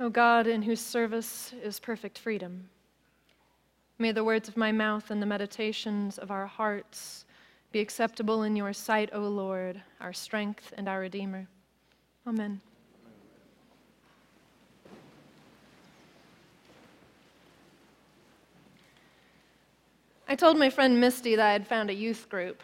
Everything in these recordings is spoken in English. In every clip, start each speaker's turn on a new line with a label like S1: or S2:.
S1: O God, in whose service is perfect freedom. May the words of my mouth and the meditations of our hearts be acceptable in your sight, O Lord, our strength and our Redeemer. Amen. I told my friend Misty that I had found a youth group,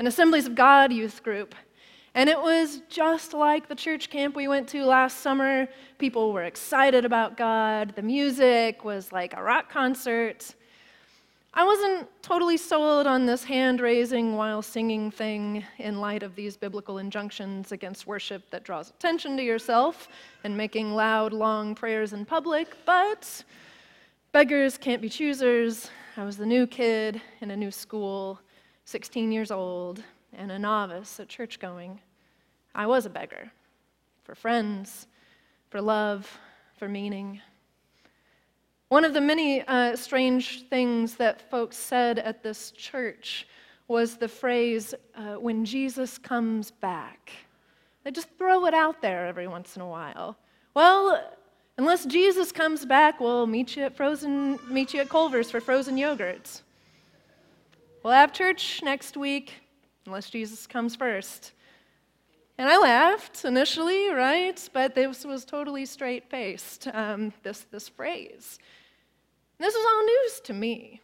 S1: an Assemblies of God youth group. And it was just like the church camp we went to last summer. People were excited about God. The music was like a rock concert. I wasn't totally sold on this hand raising while singing thing in light of these biblical injunctions against worship that draws attention to yourself and making loud, long prayers in public, but beggars can't be choosers. I was the new kid in a new school, 16 years old, and a novice at church going. I was a beggar for friends, for love, for meaning. One of the many uh, strange things that folks said at this church was the phrase, uh, when Jesus comes back. They just throw it out there every once in a while. Well, unless Jesus comes back, we'll meet you at frozen, meet you at Culver's for frozen yogurts. We'll have church next week, unless Jesus comes first. And I laughed initially, right? But this was totally straight faced, um, this, this phrase. And this was all news to me.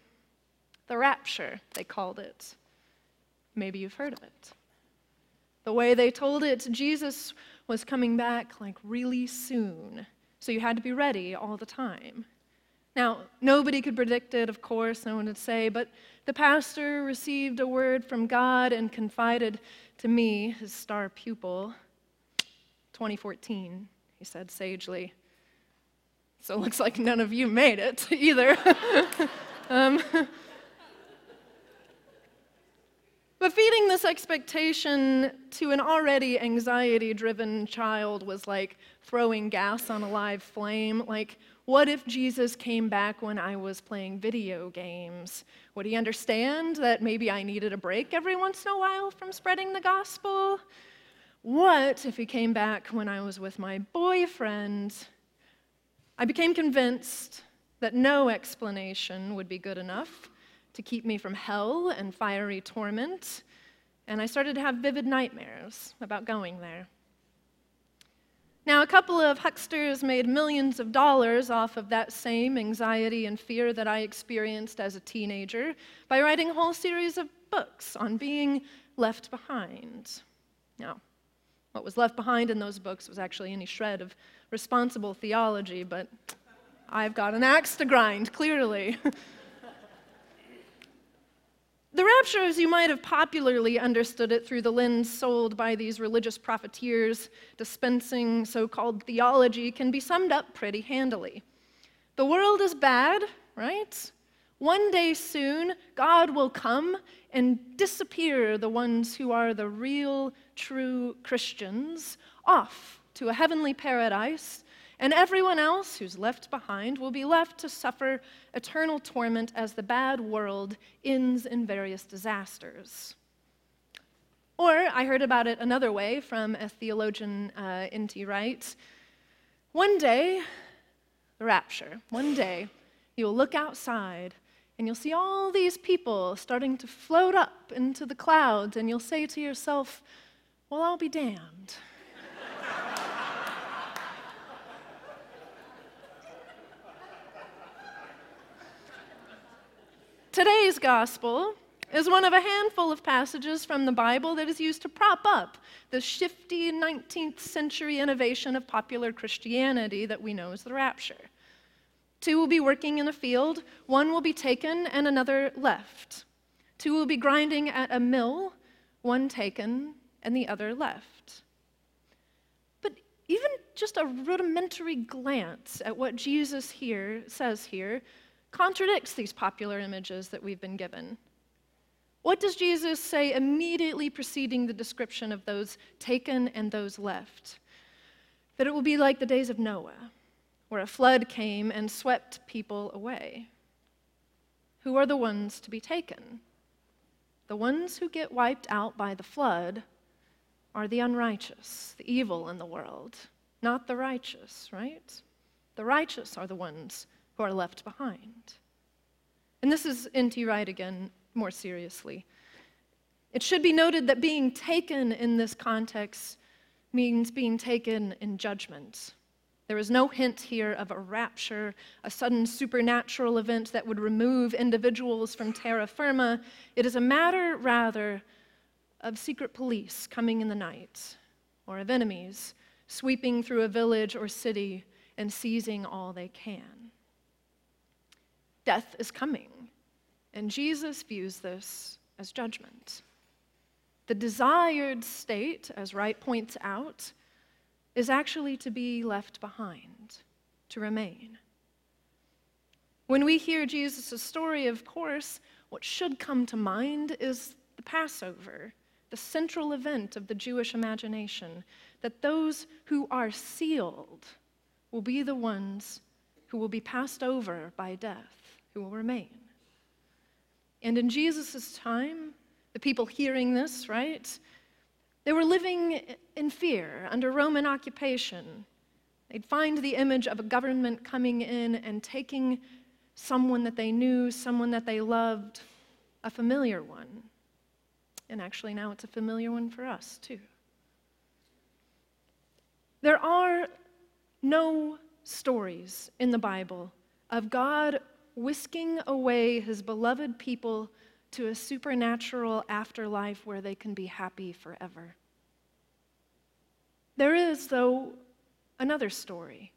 S1: The rapture, they called it. Maybe you've heard of it. The way they told it, Jesus was coming back like really soon. So you had to be ready all the time. Now, nobody could predict it, of course, no one would say, but the pastor received a word from God and confided to me, his star pupil, 2014, he said sagely. So it looks like none of you made it either. um, but feeding this expectation to an already anxiety driven child was like throwing gas on a live flame. Like, what if Jesus came back when I was playing video games? Would he understand that maybe I needed a break every once in a while from spreading the gospel? What if he came back when I was with my boyfriend? I became convinced that no explanation would be good enough to keep me from hell and fiery torment, and I started to have vivid nightmares about going there. Now, a couple of hucksters made millions of dollars off of that same anxiety and fear that I experienced as a teenager by writing a whole series of books on being left behind. Now, what was left behind in those books was actually any shred of responsible theology, but I've got an axe to grind, clearly. The rapture, as you might have popularly understood it through the lens sold by these religious profiteers dispensing so called theology, can be summed up pretty handily. The world is bad, right? One day soon, God will come and disappear the ones who are the real, true Christians off to a heavenly paradise and everyone else who's left behind will be left to suffer eternal torment as the bad world ends in various disasters. Or I heard about it another way from a theologian, uh, N.T. Wright. One day, the rapture, one day, you'll look outside and you'll see all these people starting to float up into the clouds, and you'll say to yourself, Well, I'll be damned. Today's gospel is one of a handful of passages from the Bible that is used to prop up the shifty 19th century innovation of popular Christianity that we know as the rapture. Two will be working in a field, one will be taken and another left. Two will be grinding at a mill, one taken and the other left. But even just a rudimentary glance at what Jesus here says here contradicts these popular images that we've been given. What does Jesus say immediately preceding the description of those taken and those left? That it will be like the days of Noah, where a flood came and swept people away. Who are the ones to be taken? The ones who get wiped out by the flood are the unrighteous, the evil in the world, not the righteous, right? The righteous are the ones who are left behind. And this is N.T. Wright again, more seriously. It should be noted that being taken in this context means being taken in judgment. There is no hint here of a rapture, a sudden supernatural event that would remove individuals from terra firma. It is a matter, rather, of secret police coming in the night, or of enemies sweeping through a village or city and seizing all they can. Death is coming, and Jesus views this as judgment. The desired state, as Wright points out, is actually to be left behind, to remain. When we hear Jesus' story, of course, what should come to mind is the Passover, the central event of the Jewish imagination, that those who are sealed will be the ones who will be passed over by death, who will remain. And in Jesus' time, the people hearing this, right, they were living in fear under Roman occupation. They'd find the image of a government coming in and taking someone that they knew, someone that they loved, a familiar one. And actually, now it's a familiar one for us, too. There are no stories in the Bible of God whisking away his beloved people to a supernatural afterlife where they can be happy forever. There is, though, another story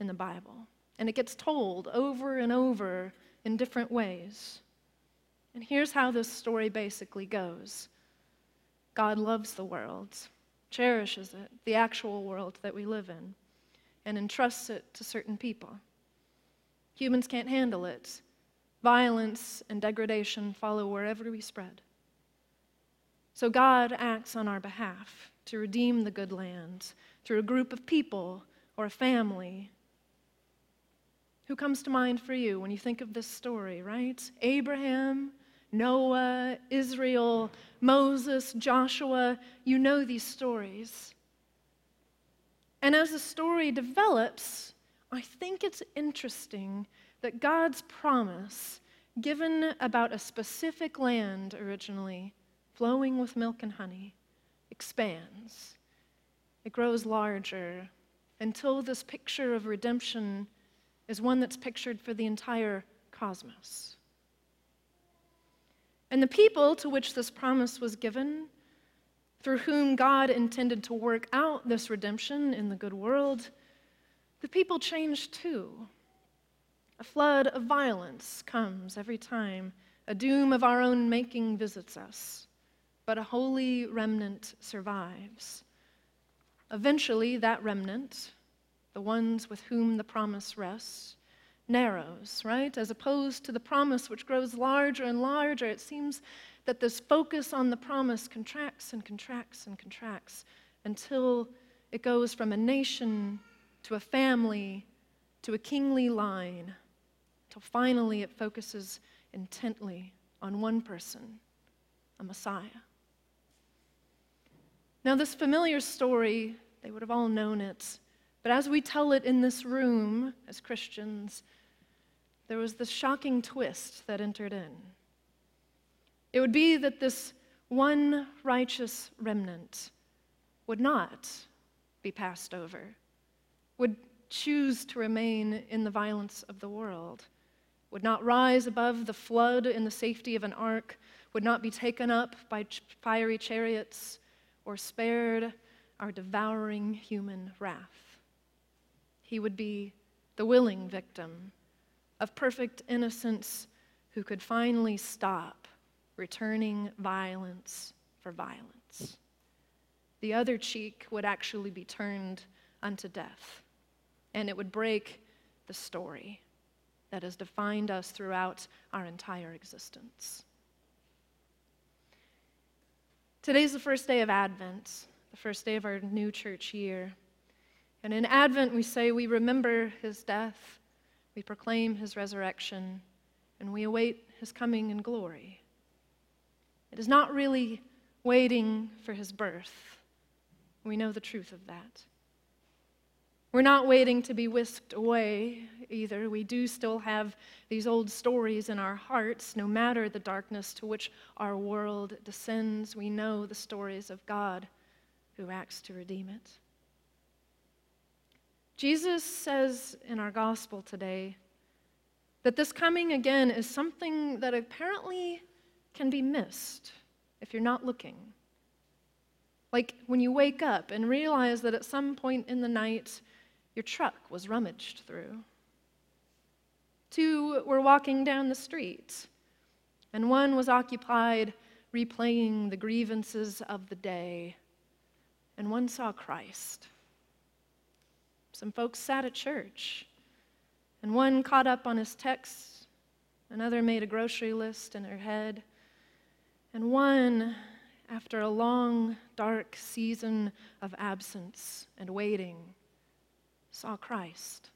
S1: in the Bible, and it gets told over and over in different ways. And here's how this story basically goes God loves the world, cherishes it, the actual world that we live in, and entrusts it to certain people. Humans can't handle it, Violence and degradation follow wherever we spread. So God acts on our behalf to redeem the good land through a group of people or a family. Who comes to mind for you when you think of this story, right? Abraham, Noah, Israel, Moses, Joshua. You know these stories. And as the story develops, I think it's interesting that God's promise, given about a specific land originally, flowing with milk and honey, expands. It grows larger until this picture of redemption is one that's pictured for the entire cosmos. And the people to which this promise was given, through whom God intended to work out this redemption in the good world, the people change too. A flood of violence comes every time a doom of our own making visits us, but a holy remnant survives. Eventually, that remnant, the ones with whom the promise rests, narrows, right? As opposed to the promise which grows larger and larger, it seems that this focus on the promise contracts and contracts and contracts until it goes from a nation to a family to a kingly line till finally it focuses intently on one person, a Messiah. Now, this familiar story, they would have all known it, but as we tell it in this room as Christians, there was this shocking twist that entered in. It would be that this one righteous remnant would not be passed over, would choose to remain in the violence of the world would not rise above the flood in the safety of an ark, would not be taken up by fiery chariots, or spared our devouring human wrath. He would be the willing victim of perfect innocence who could finally stop returning violence for violence. The other cheek would actually be turned unto death, and it would break the story that has defined us throughout our entire existence. Today's the first day of Advent, the first day of our new church year. And in Advent, we say we remember his death, we proclaim his resurrection, and we await his coming in glory. It is not really waiting for his birth. We know the truth of that. We're not waiting to be whisked away either. We do still have these old stories in our hearts. No matter the darkness to which our world descends, we know the stories of God who acts to redeem it. Jesus says in our gospel today that this coming again is something that apparently can be missed if you're not looking. Like when you wake up and realize that at some point in the night, your truck was rummaged through. Two were walking down the street, and one was occupied replaying the grievances of the day, and one saw Christ. Some folks sat at church, and one caught up on his texts, another made a grocery list in her head, and one, after a long, dark season of absence and waiting, saw Christ.